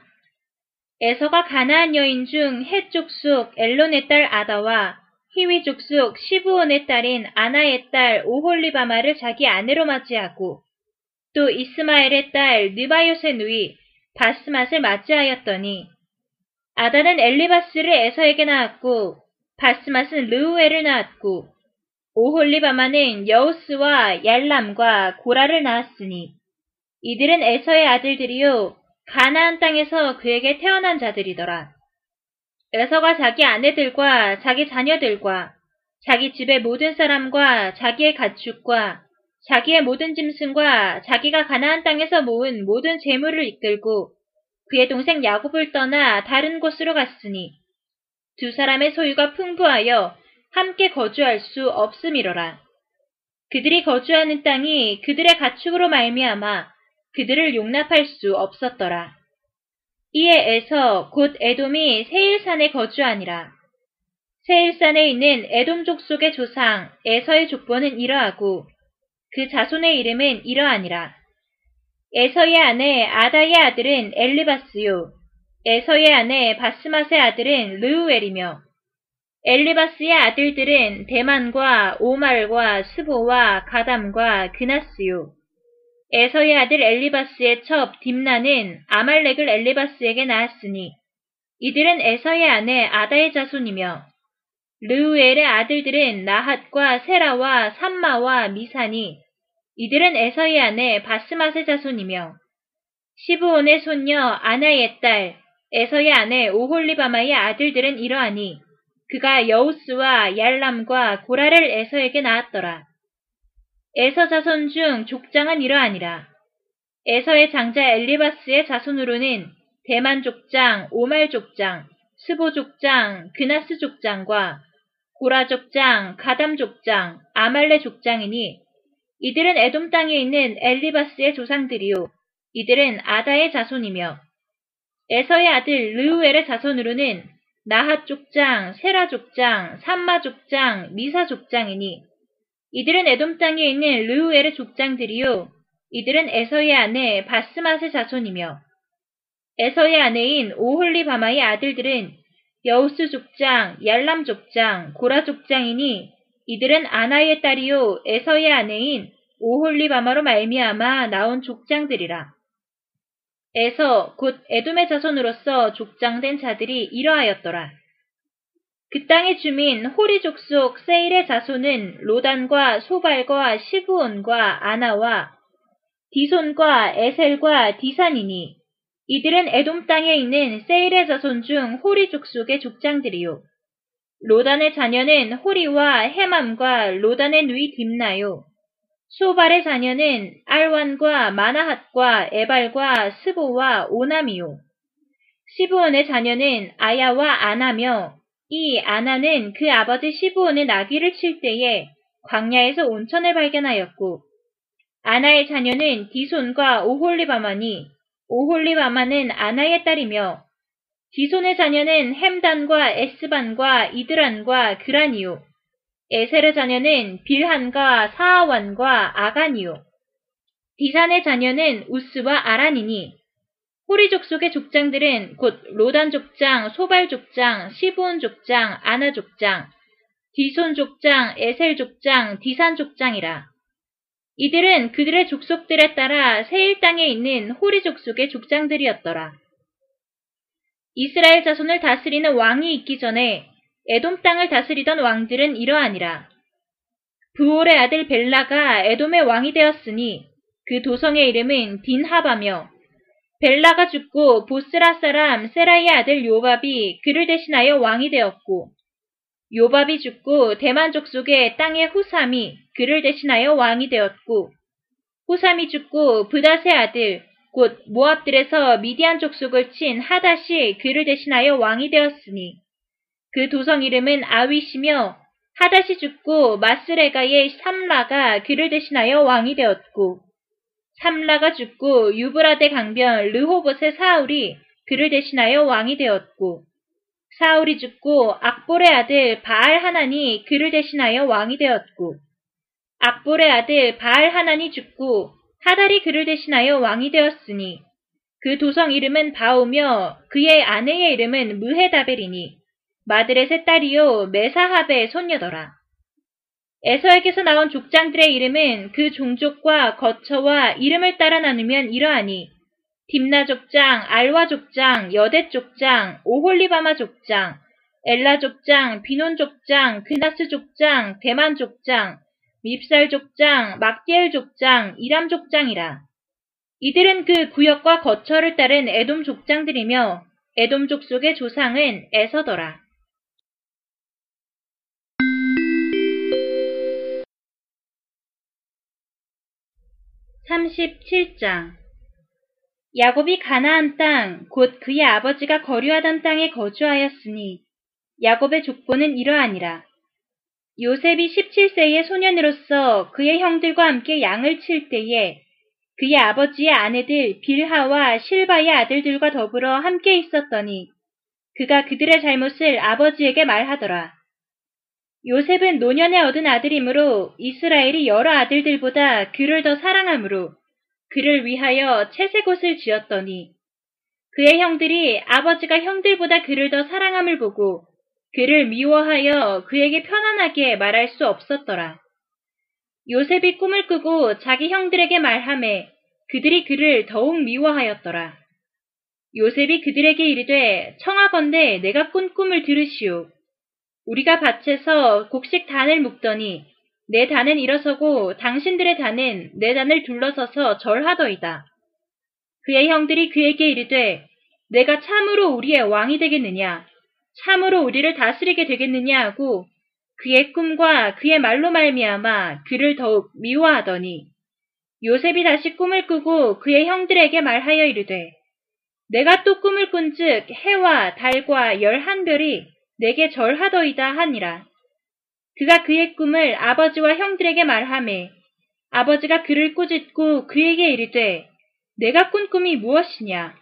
에서가 가나안 여인 중 해족 속 엘론의 딸 아다와 히위 족 속 시브온의 딸인 아나의 딸 오홀리바마를 자기 아내로 맞이하고 또 이스마엘의 딸 느바요의 누이 바스맛을 맞이하였더니 아다는 엘리바스를 에서에게 낳았고 바스맛은 르우엘을 낳았고 오홀리바마는 여우스와 얄람과 고라를 낳았으니 이들은 에서의 아들들이요 가나안 땅에서 그에게 태어난 자들이더라. 에서가 자기 아내들과 자기 자녀들과 자기 집의 모든 사람과 자기의 가축과 자기의 모든 짐승과 자기가 가나안 땅에서 모은 모든 재물을 이끌고 그의 동생 야곱을 떠나 다른 곳으로 갔으니 두 사람의 소유가 풍부하여 함께 거주할 수 없음이로라. 그들이 거주하는 땅이 그들의 가축으로 말미암아 그들을 용납할 수 없었더라. 이에 에서 곧 에돔이 세일산에 거주하니라. 세일산에 있는 에돔 족 속의 조상 에서의 족보는 이러하고 그 자손의 이름은 이러하니라. 에서의 아내 아다의 아들은 엘리바스요. 에서의 아내 바스맛의 아들은 르우엘이며 엘리바스의 아들들은 대만과 오말과 스보와 가담과 그나스요. 에서의 아들 엘리바스의 첩 딥나는 아말렉을 엘리바스에게 낳았으니 이들은 에서의 아내 아다의 자손이며 르우엘의 아들들은 나핫과 세라와 삼마와 미산이 이들은 에서의 아내 바스맛의 자손이며 시브온의 손녀 아나의 딸 에서의 아내 오홀리바마의 아들들은 이러하니 그가 여우스와 얄람과 고라를 에서에게 낳았더라. 에서 자손 중 족장은 이러하니라. 에서의 장자 엘리바스의 자손으로는 대만 족장, 오말 족장, 스보 족장, 그나스 족장과 고라 족장, 가담 족장, 아말레 족장이니 이들은 에돔 땅에 있는 엘리바스의 조상들이요 이들은 아다의 자손이며 에서의 아들 르우엘의 자손으로는 나핫 족장, 세라 족장, 삼마 족장, 미사 족장이니 이들은 에돔 땅에 있는 르우엘의 족장들이요 이들은 에서의 아내 바스맛의 자손이며 에서의 아내인 오홀리바마의 아들들은 여우스 족장, 얄람 족장, 고라 족장이니 이들은 아나의 딸이요 에서의 아내인 오홀리바마로 말미암아 나온 족장들이라. 에서 곧 에돔의 자손으로서 족장된 자들이 이러하였더라. 그 땅의 주민 호리 족속 세일의 자손은 로단과 소발과 시브온과 아나와 디손과 에셀과 디산이니 이들은 에돔 땅에 있는 세일의 자손 중 호리 족속의 족장들이요. 로단의 자녀는 호리와 해맘과 로단의 누이 딥나요. 소발의 자녀는 알완과 마나핫과 에발과 스보와 오남이요. 시브온의 자녀는 아야와 아나며 이 아나는 그 아버지 시브온의 나귀를 칠 때에 광야에서 온천을 발견하였고 아나의 자녀는 디손과 오홀리바마니 오홀리바마는 아나의 딸이며 디손의 자녀는 햄단과 에스반과 이드란과 그란이요. 에셀의 자녀는 빌한과 사하완과 아간이요. 디산의 자녀는 우스와 아란이니 호리 족속의 족장들은 곧 로단 족장, 소발 족장, 시브온 족장, 아나 족장, 디손 족장, 에셀 족장, 디산 족장이라. 이들은 그들의 족속들에 따라 세일 땅에 있는 호리 족속의 족장들이었더라. 이스라엘 자손을 다스리는 왕이 있기 전에 에돔 땅을 다스리던 왕들은 이러하니라. 부올의 아들 벨라가 에돔의 왕이 되었으니 그 도성의 이름은 딘하바며 벨라가 죽고 보스라 사람 세라이의 아들 요밥이 그를 대신하여 왕이 되었고 요밥이 죽고 대만 족 속의 땅의 후삼이 그를 대신하여 왕이 되었고 후삼이 죽고 브닷의 아들 곧 모압들에서 미디안 족속을 친 하닷이 그를 대신하여 왕이 되었으니 그 도성 이름은 아윗이며 하닷이 죽고 마스레가의 삼라가 그를 대신하여 왕이 되었고 삼라가 죽고 유브라데 강변 르호봇의 사울이 그를 대신하여 왕이 되었고 사울이 죽고 악볼의 아들 바알 하나니 그를 대신하여 왕이 되었고 악볼의 아들 바알 하나니 죽고 하달이 그를 대신하여 왕이 되었으니 그 도성 이름은 바오며 그의 아내의 이름은 무헤다벨이니 마드렛의 딸이요 메사하베의 손녀더라. 에서에게서 나온 족장들의 이름은 그 종족과 거처와 이름을 따라 나누면 이러하니 딥나 족장, 알와 족장, 여대 족장, 오홀리바마 족장, 엘라 족장, 비논 족장, 그나스 족장, 대만 족장, 밉살 족장, 막디엘 족장, 이람 족장이라. 이들은 그 구역과 거처를 따른 에돔 족장들이며 에돔 족 속의 조상은 에서더라. 37장 야곱이 가나안 땅, 곧 그의 아버지가 거류하던 땅에 거주하였으니 야곱의 족보는 이러하니라. 요셉이 17세의 소년으로서 그의 형들과 함께 양을 칠 때에 그의 아버지의 아내들 빌하와 실바의 아들들과 더불어 함께 있었더니 그가 그들의 잘못을 아버지에게 말하더라. 요셉은 노년에 얻은 아들이므로 이스라엘이 여러 아들들보다 그를 더 사랑하므로 그를 위하여 채색옷을 지었더니 그의 형들이 아버지가 형들보다 그를 더 사랑함을 보고 그를 미워하여 그에게 편안하게 말할 수 없었더라. 요셉이 꿈을 꾸고 자기 형들에게 말함에 그들이 그를 더욱 미워하였더라. 요셉이 그들에게 이르되 청하건대 내가 꾼 꿈을 들으시오. 우리가 밭에서 곡식 단을 묶더니 내 단은 일어서고 당신들의 단은 내 단을 둘러서서 절하더이다. 그의 형들이 그에게 이르되 내가 참으로 우리의 왕이 되겠느냐 참으로 우리를 다스리게 되겠느냐 하고 그의 꿈과 그의 말로 말미암아 그를 더욱 미워하더니 요셉이 다시 꿈을 꾸고 그의 형들에게 말하여 이르되 내가 또 꿈을 꾼즉 해와 달과 열한 별이 내게 절하더이다 하니라. 그가 그의 꿈을 아버지와 형들에게 말하매 아버지가 그를 꾸짖고 그에게 이르되 내가 꾼 꿈이 무엇이냐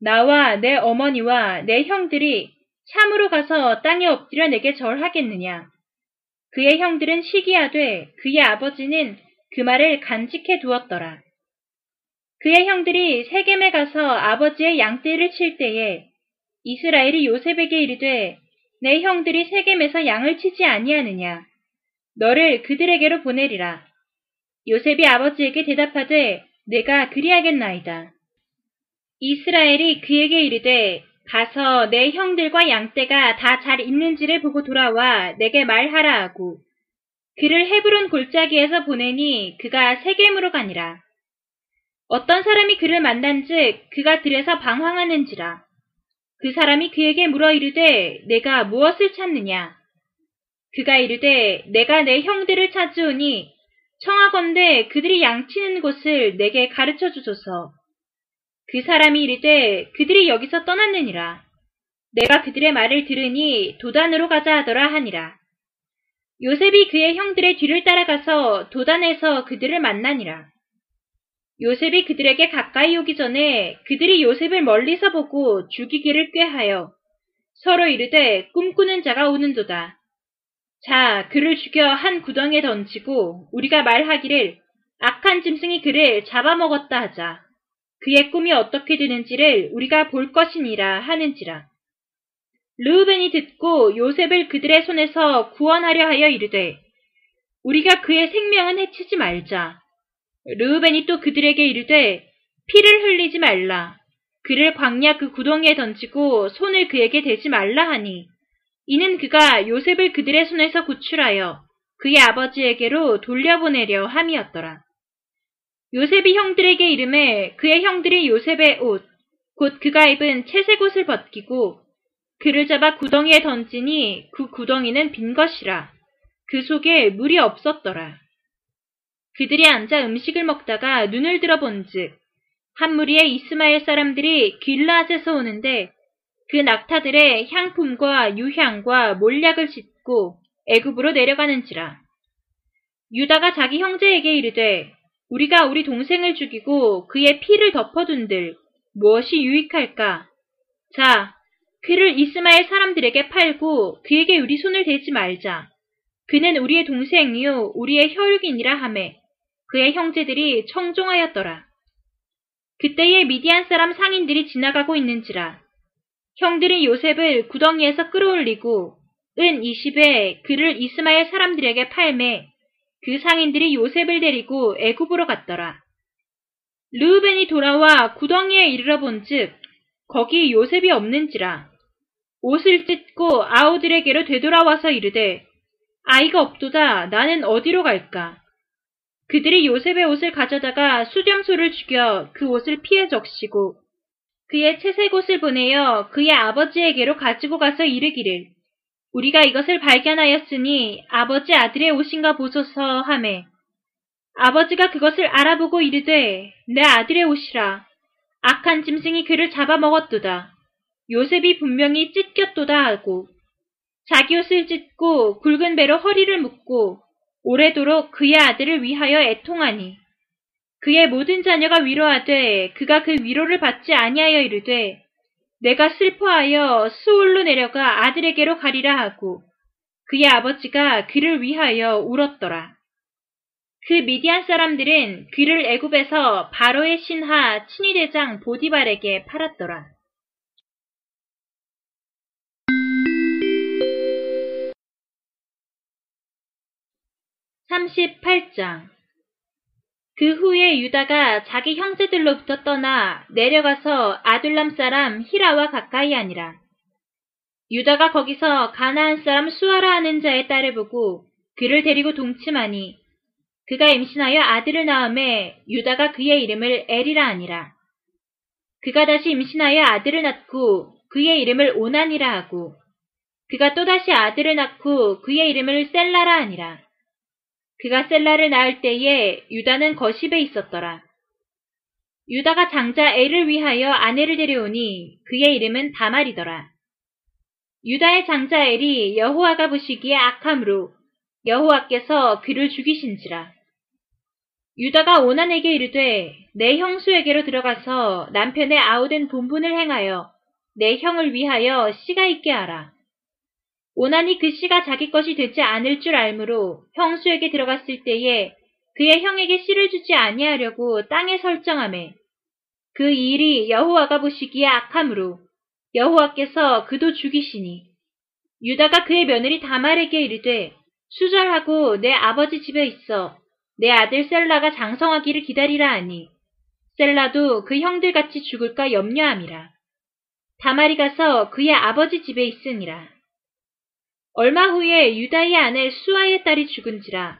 나와 내 어머니와 내 형들이 참으로 가서 땅에 엎드려 내게 절하겠느냐 그의 형들은 시기하되 그의 아버지는 그 말을 간직해 두었더라. 그의 형들이 세겜에 가서 아버지의 양떼를 칠 때에 이스라엘이 요셉에게 이르되 내 형들이 세겜에서 양을 치지 아니하느냐 너를 그들에게로 보내리라. 요셉이 아버지에게 대답하되 내가 그리하겠나이다. 이스라엘이 그에게 이르되 가서 내 형들과 양떼가 다 잘 있는지를 보고 돌아와 내게 말하라 하고 그를 헤브론 골짜기에서 보내니 그가 세겜으로 가니라. 어떤 사람이 그를 만난즉 그가 들에서 방황하는지라. 그 사람이 그에게 물어 이르되 내가 무엇을 찾느냐? 그가 이르되 내가 내 형들을 찾으오니 청하건대 그들이 양치는 곳을 내게 가르쳐 주소서. 그 사람이 이르되 그들이 여기서 떠났느니라. 내가 그들의 말을 들으니 도단으로 가자 하더라 하니라. 요셉이 그의 형들의 뒤를 따라가서 도단에서 그들을 만나니라. 요셉이 그들에게 가까이 오기 전에 그들이 요셉을 멀리서 보고 죽이기를 꾀하여 서로 이르되 꿈꾸는 자가 오는도다. 자, 그를 죽여 한 구덩이에 던지고 우리가 말하기를 악한 짐승이 그를 잡아먹었다 하자. 그의 꿈이 어떻게 되는지를 우리가 볼 것이니라 하는지라. 르우벤이 듣고 요셉을 그들의 손에서 구원하려 하여 이르되 우리가 그의 생명은 해치지 말자. 르우벤이 또 그들에게 이르되 피를 흘리지 말라. 그를 광야 그 구덩이에 던지고 손을 그에게 대지 말라 하니 이는 그가 요셉을 그들의 손에서 구출하여 그의 아버지에게로 돌려보내려 함이었더라. 요셉이 형들에게 이름에 그의 형들이 요셉의 옷, 곧 그가 입은 채색 옷을 벗기고 그를 잡아 구덩이에 던지니 그 구덩이는 빈 것이라. 그 속에 물이 없었더라. 그들이 앉아 음식을 먹다가 눈을 들어본즉 한 무리의 이스마엘 사람들이 길라앗에서 오는데 그 낙타들의 향품과 유향과 몰약을 싣고 애굽으로 내려가는지라. 유다가 자기 형제에게 이르되 우리가 우리 동생을 죽이고 그의 피를 덮어둔들 무엇이 유익할까? 자, 그를 이스마엘 사람들에게 팔고 그에게 우리 손을 대지 말자. 그는 우리의 동생이요 우리의 혈육이니라 하매 그의 형제들이 청종하였더라. 그때에 미디안 사람 상인들이 지나가고 있는지라 형들이 요셉을 구덩이에서 끌어올리고 은 20에 그를 이스마엘 사람들에게 팔매 그 상인들이 요셉을 데리고 애굽으로 갔더라. 르우벤이 돌아와 구덩이에 이르러 본즉 거기 요셉이 없는지라 옷을 찢고 아우들에게로 되돌아와서 이르되 아이가 없도다 나는 어디로 갈까 그들이 요셉의 옷을 가져다가 수렴소를 죽여 그 옷을 피해 적시고 그의 채색 옷을 보내어 그의 아버지에게로 가지고 가서 이르기를 우리가 이것을 발견하였으니 아버지 아들의 옷인가 보소서 하매 아버지가 그것을 알아보고 이르되 내 아들의 옷이라 악한 짐승이 그를 잡아먹었도다. 요셉이 분명히 찢겼도다 하고 자기 옷을 찢고 굵은 배로 허리를 묶고 오래도록 그의 아들을 위하여 애통하니 그의 모든 자녀가 위로하되 그가 그 위로를 받지 아니하여 이르되 내가 슬퍼하여 수울로 내려가 아들에게로 가리라 하고 그의 아버지가 그를 위하여 울었더라. 그 미디안 사람들은 그를 애굽에서 바로의 신하 친위대장 보디발에게 팔았더라. 3 8장 그 후에 유다가 자기 형제들로부터 떠나 내려가서 아둘람 사람 히라와 가까이 하니라. 유다가 거기서 가나안 사람 수아라 하는 자의 딸을 보고 그를 데리고 동침하니 그가 임신하여 아들을 낳음에 유다가 그의 이름을 에리라 하니라. 그가 다시 임신하여 아들을 낳고 그의 이름을 오난이라 하고 그가 또다시 아들을 낳고 그의 이름을 셀라라 하니라. 그가 셀라를 낳을 때에 유다는 거십에 있었더라. 유다가 장자 엘을 위하여 아내를 데려오니 그의 이름은 다말이더라. 유다의 장자 엘이 여호와가 보시기에 악함으로 여호와께서 그를 죽이신지라. 유다가 오난에게 이르되 내 형수에게로 들어가서 남편의 아우된 본분을 행하여 내 형을 위하여 씨가 있게 하라. 오난이 그 씨가 자기 것이 되지 않을 줄 알므로 형수에게 들어갔을 때에 그의 형에게 씨를 주지 아니하려고 땅에 설정함에 그 일이 여호와가 보시기에 악함으로 여호와께서 그도 죽이시니 유다가 그의 며느리 다말에게 이르되 수절하고 내 아버지 집에 있어 내 아들 셀라가 장성하기를 기다리라 하니 셀라도 그 형들같이 죽을까 염려함이라. 다말이 가서 그의 아버지 집에 있으니라. 얼마 후에 유다의 아내 수아의 딸이 죽은지라.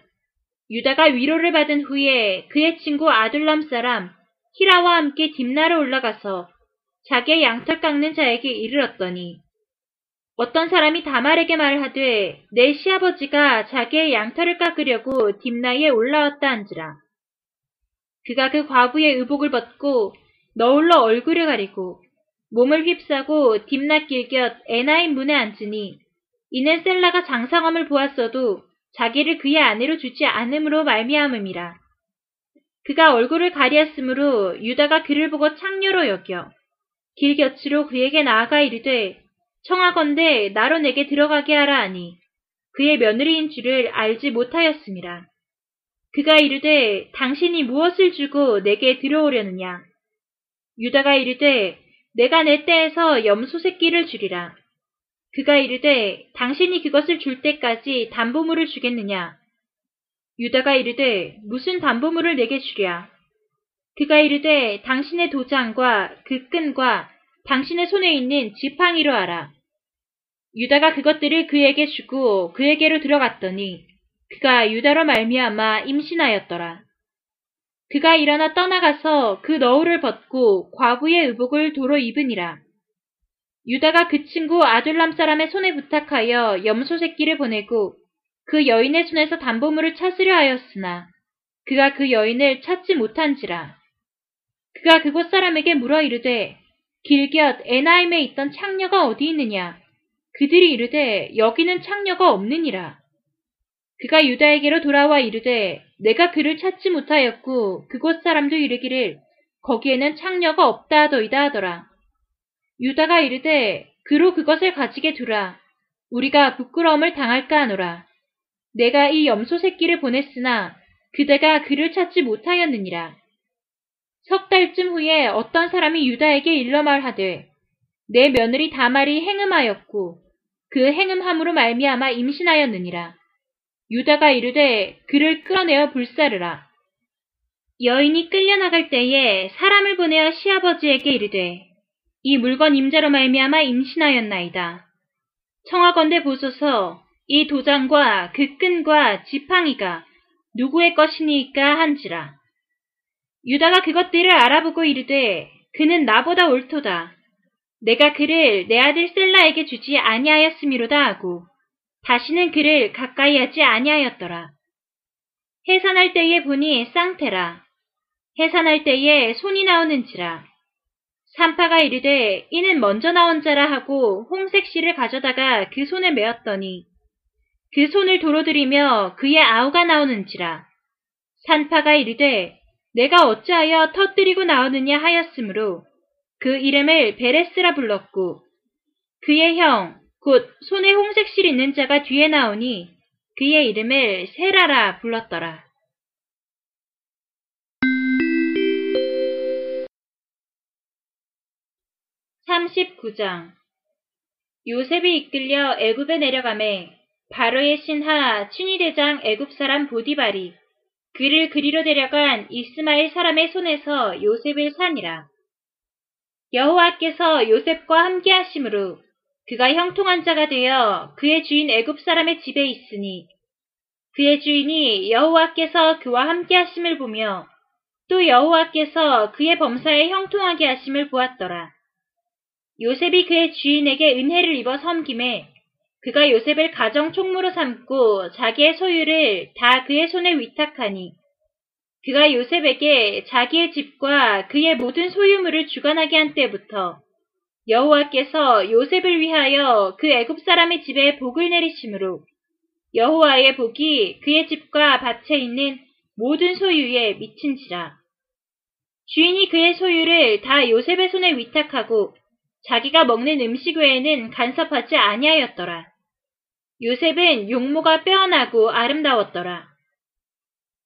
유다가 위로를 받은 후에 그의 친구 아둘람 사람 히라와 함께 딥나로 올라가서 자기의 양털 깎는 자에게 이르렀더니 어떤 사람이 다말에게 말하되 내 시아버지가 자기의 양털을 깎으려고 딥나에 올라왔다 한지라. 그가 그 과부의 의복을 벗고 너울러 얼굴을 가리고 몸을 휩싸고 딥나 길곁 에나임 문에 앉으니 이는 셀라가 장상함을 보았어도 자기를 그의 아내로 주지 않음으로 말미암음이라. 그가 얼굴을 가리었으므로 유다가 그를 보고 창녀로 여겨 길곁으로 그에게 나아가 이르되 청하건대 나로 내게 들어가게 하라 하니 그의 며느리인 줄을 알지 못하였습니다. 그가 이르되 당신이 무엇을 주고 내게 들어오려느냐? 유다가 이르되 내가 내 때에서 염소 새끼를 주리라. 그가 이르되 당신이 그것을 줄 때까지 담보물을 주겠느냐? 유다가 이르되 무슨 담보물을 내게 주랴? 그가 이르되 당신의 도장과 그 끈과 당신의 손에 있는 지팡이로 하라. 유다가 그것들을 그에게 주고 그에게로 들어갔더니 그가 유다로 말미암아 임신하였더라. 그가 일어나 떠나가서 그 너울을 벗고 과부의 의복을 도로 입으니라. 유다가 그 친구 아둘람 사람의 손에 부탁하여 염소 새끼를 보내고 그 여인의 손에서 담보물을 찾으려 하였으나 그가 그 여인을 찾지 못한지라. 그가 그곳 사람에게 물어 이르되 길곁 에나임에 있던 창녀가 어디 있느냐? 그들이 이르되 여기는 창녀가 없느니라. 그가 유다에게로 돌아와 이르되 내가 그를 찾지 못하였고 그곳 사람도 이르기를 거기에는 창녀가 없다 하더이다 하더라. 유다가 이르되 그로 그것을 가지게 두라. 우리가 부끄러움을 당할까 하노라. 내가 이 염소 새끼를 보냈으나 그대가 그를 찾지 못하였느니라. 석 달쯤 후에 어떤 사람이 유다에게 일러 말하되 내 며느리 다말이 행음하였고 그 행음함으로 말미암아 임신하였느니라. 유다가 이르되 그를 끌어내어 불사르라. 여인이 끌려나갈 때에 사람을 보내어 시아버지에게 이르되 이 물건 임자로 말미암아 임신하였나이다. 청하건대 보소서 이 도장과 그 끈과 지팡이가 누구의 것이니까 한지라. 유다가 그것들을 알아보고 이르되 그는 나보다 옳도다. 내가 그를 내 아들 셀라에게 주지 아니하였음이로다 하고 다시는 그를 가까이 하지 아니하였더라. 해산할 때에 보니 쌍태라. 해산할 때에 손이 나오는지라. 산파가 이르되 이는 먼저 나온 자라 하고 홍색 실을 가져다가 그 손에 메었더니 그 손을 도로 들이며 그의 아우가 나오는지라. 산파가 이르되 내가 어찌하여 터뜨리고 나오느냐 하였으므로 그 이름을 베레스라 불렀고 그의 형, 곧 손에 홍색 실 있는 자가 뒤에 나오니 그의 이름을 세라라 불렀더라. (39장) 요셉이 이끌려 애굽에 내려가매 바로의 신하 춘니대장 애굽 사람 보디발이 그를 그리로 데려간 이스마엘 사람의 손에서 요셉을 산이라. 여호와께서 요셉과 함께 하심으로 그가 형통한 자가 되어 그의 주인 애굽 사람의 집에 있으니 그의 주인이 여호와께서 그와 함께 하심을 보며 또 여호와께서 그의 범사에 형통하게 하심을 보았더라. 요셉이 그의 주인에게 은혜를 입어 섬김에 그가 요셉을 가정 총무로 삼고 자기의 소유를 다 그의 손에 위탁하니 그가 요셉에게 자기의 집과 그의 모든 소유물을 주관하게 한 때부터 여호와께서 요셉을 위하여 그 애굽 사람의 집에 복을 내리심으로 여호와의 복이 그의 집과 밭에 있는 모든 소유에 미친지라. 주인이 그의 소유를 다 요셉의 손에 위탁하고 자기가 먹는 음식 외에는 간섭하지 아니하였더라. 요셉은 용모가 빼어나고 아름다웠더라.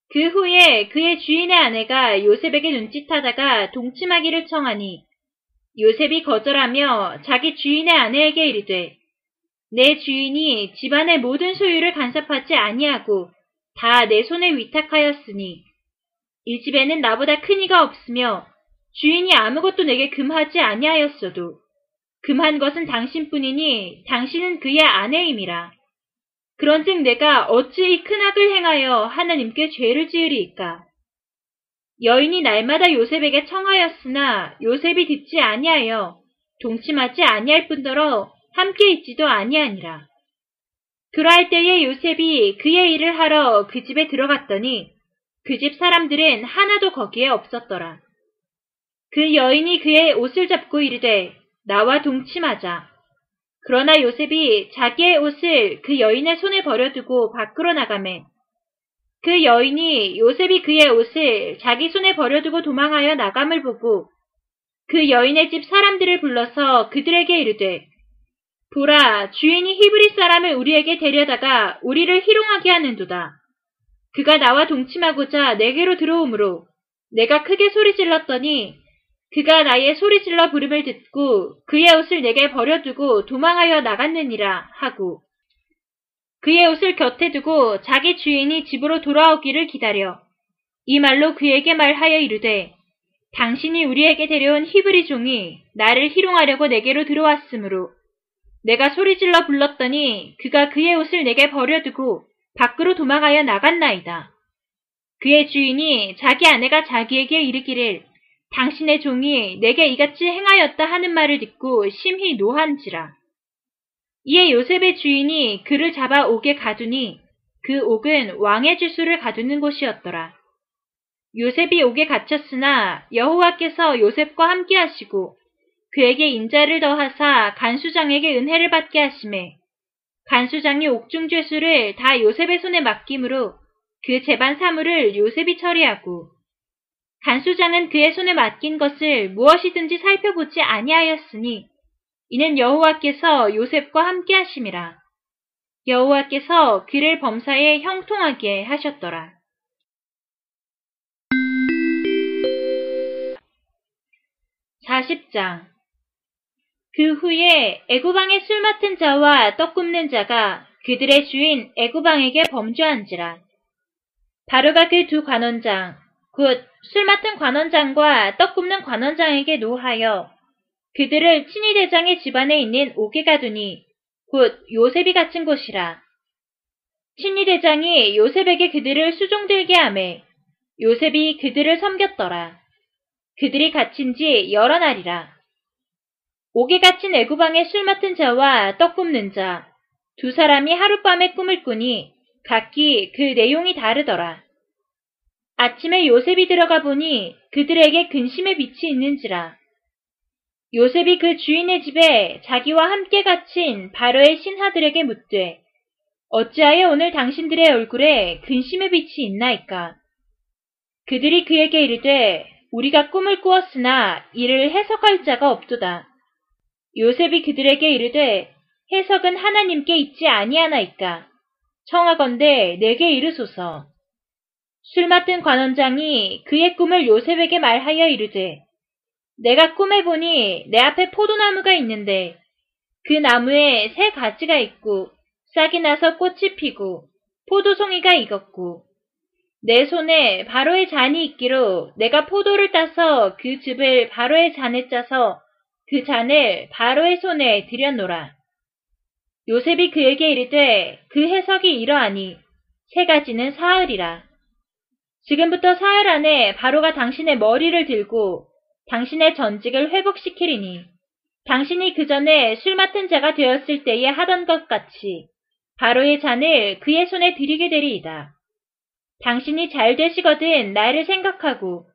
그 후에 그의 주인의 아내가 요셉에게 눈짓하다가 동침하기를 청하니 요셉이 거절하며 자기 주인의 아내에게 이르되 내 주인이 집안의 모든 소유를 간섭하지 아니하고 다 내 손에 위탁하였으니 이 집에는 나보다 큰 이가 없으며 주인이 아무것도 내게 금하지 아니하였어도 금한 것은 당신뿐이니 당신은 그의 아내임이라. 그런즉 내가 어찌 이 큰 악을 행하여 하나님께 죄를 지으리이까? 여인이 날마다 요셉에게 청하였으나 요셉이 듣지 아니하여 동침하지 아니할 뿐더러 함께 있지도 아니하니라. 그러할 때에 요셉이 그의 일을 하러 그 집에 들어갔더니 그 집 사람들은 하나도 거기에 없었더라. 그 여인이 그의 옷을 잡고 이르되 나와 동침하자. 그러나 요셉이 자기의 옷을 그 여인의 손에 버려두고 밖으로 나가매 그 여인이 요셉이 그의 옷을 자기 손에 버려두고 도망하여 나감을 보고 그 여인의 집 사람들을 불러서 그들에게 이르되 보라 주인이 히브리 사람을 우리에게 데려다가 우리를 희롱하게 하는도다. 그가 나와 동침하고자 내게로 들어오므로 내가 크게 소리 질렀더니 그가 나의 소리질러 부름을 듣고 그의 옷을 내게 버려두고 도망하여 나갔느니라 하고 그의 옷을 곁에 두고 자기 주인이 집으로 돌아오기를 기다려 이 말로 그에게 말하여 이르되 당신이 우리에게 데려온 히브리 종이 나를 희롱하려고 내게로 들어왔으므로 내가 소리질러 불렀더니 그가 그의 옷을 내게 버려두고 밖으로 도망하여 나갔나이다. 그의 주인이 자기 아내가 자기에게 이르기를 당신의 종이 내게 이같이 행하였다 하는 말을 듣고 심히 노한지라. 이에 요셉의 주인이 그를 잡아 옥에 가두니 그 옥은 왕의 주수를 가두는 곳이었더라. 요셉이 옥에 갇혔으나 여호와께서 요셉과 함께 하시고 그에게 인자를 더하사 간수장에게 은혜를 받게 하심에 간수장이 옥중 죄수를 다 요셉의 손에 맡김으로 그 재반 사물을 요셉이 처리하고 간수장은 그의 손에 맡긴 것을 무엇이든지 살펴보지 아니하였으니 이는 여호와께서 요셉과 함께 하심이라. 여호와께서 그를 범사에 형통하게 하셨더라. 4 0장 그 후에 애구방의 술 맡은 자와 떡 굽는 자가 그들의 주인 애구방에게 범죄한지라. 바로가 그 두 관원장, 곧 술 맡은 관원장과 떡 굽는 관원장에게 노하여 그들을 친위 대장의 집안에 있는 옥에 가두니 곧 요셉이 갇힌 곳이라. 친위 대장이 요셉에게 그들을 수종들게 하매 요셉이 그들을 섬겼더라. 그들이 갇힌 지 여러 날이라. 옥에 갇힌 애구방의 술 맡은 자와 떡 굽는 자, 두 사람이 하룻밤에 꿈을 꾸니 각기 그 내용이 다르더라. 아침에 요셉이 들어가 보니 그들에게 근심의 빛이 있는지라. 요셉이 그 주인의 집에 자기와 함께 갇힌 바로의 신하들에게 묻되 어찌하여 오늘 당신들의 얼굴에 근심의 빛이 있나이까? 그들이 그에게 이르되 우리가 꿈을 꾸었으나 이를 해석할 자가 없도다. 요셉이 그들에게 이르되 해석은 하나님께 있지 아니하나이까. 청하건대 내게 이르소서. 술 맡은 관원장이 그의 꿈을 요셉에게 말하여 이르되 내가 꿈에 보니 내 앞에 포도나무가 있는데 그 나무에 새 가지가 있고 싹이 나서 꽃이 피고 포도송이가 익었고 내 손에 바로의 잔이 있기로 내가 포도를 따서 그 즙을 바로의 잔에 짜서 그 잔을 바로의 손에 들여놓라. 요셉이 그에게 이르되 그 해석이 이러하니 세 가지는 사흘이라. 지금부터 사흘 안에 바로가 당신의 머리를 들고 당신의 전직을 회복시키리니 당신이 그 전에 술 맡은 자가 되었을 때에 하던 것 같이 바로의 잔을 그의 손에 드리게 되리이다. 당신이 잘 되시거든 나를 생각하고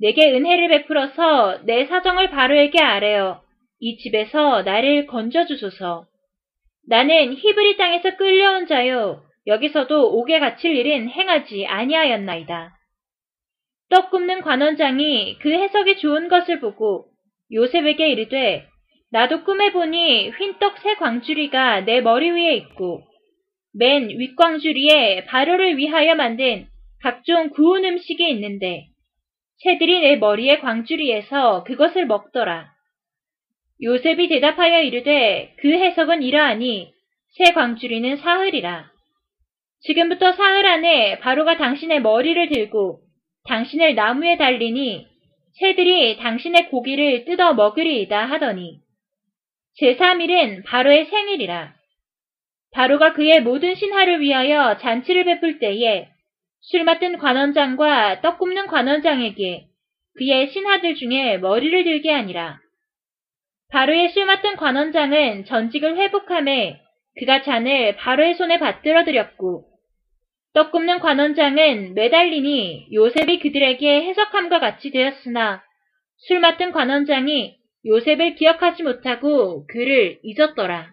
내게 은혜를 베풀어서 내 사정을 바로에게 아뢰어 이 집에서 나를 건져주소서. 나는 히브리 땅에서 끌려온 자요 여기서도 옥에 갇힐 일은 행하지 아니하였나이다. 떡 굽는 관원장이 그 해석이 좋은 것을 보고 요셉에게 이르되 나도 꿈에 보니 휜떡 새 광주리가 내 머리 위에 있고 맨 윗광주리에 발효를 위하여 만든 각종 구운 음식이 있는데 새들이 내 머리에 광주리에서 그것을 먹더라. 요셉이 대답하여 이르되 그 해석은 이러하니 새 광주리는 사흘이라. 지금부터 사흘 안에 바로가 당신의 머리를 들고 당신을 나무에 달리니 새들이 당신의 고기를 뜯어 먹으리이다 하더니 제3일은 바로의 생일이라. 바로가 그의 모든 신하를 위하여 잔치를 베풀 때에 술 맡은 관원장과 떡 굽는 관원장에게 그의 신하들 중에 머리를 들게 하니라. 바로의 술 맡은 관원장은 전직을 회복함에 그가 잔을 바로의 손에 받들어 드렸고 떡 굽는 관원장은 매달리니 요셉이 그들에게 해석함과 같이 되었으나 술 맡은 관원장이 요셉을 기억하지 못하고 그를 잊었더라.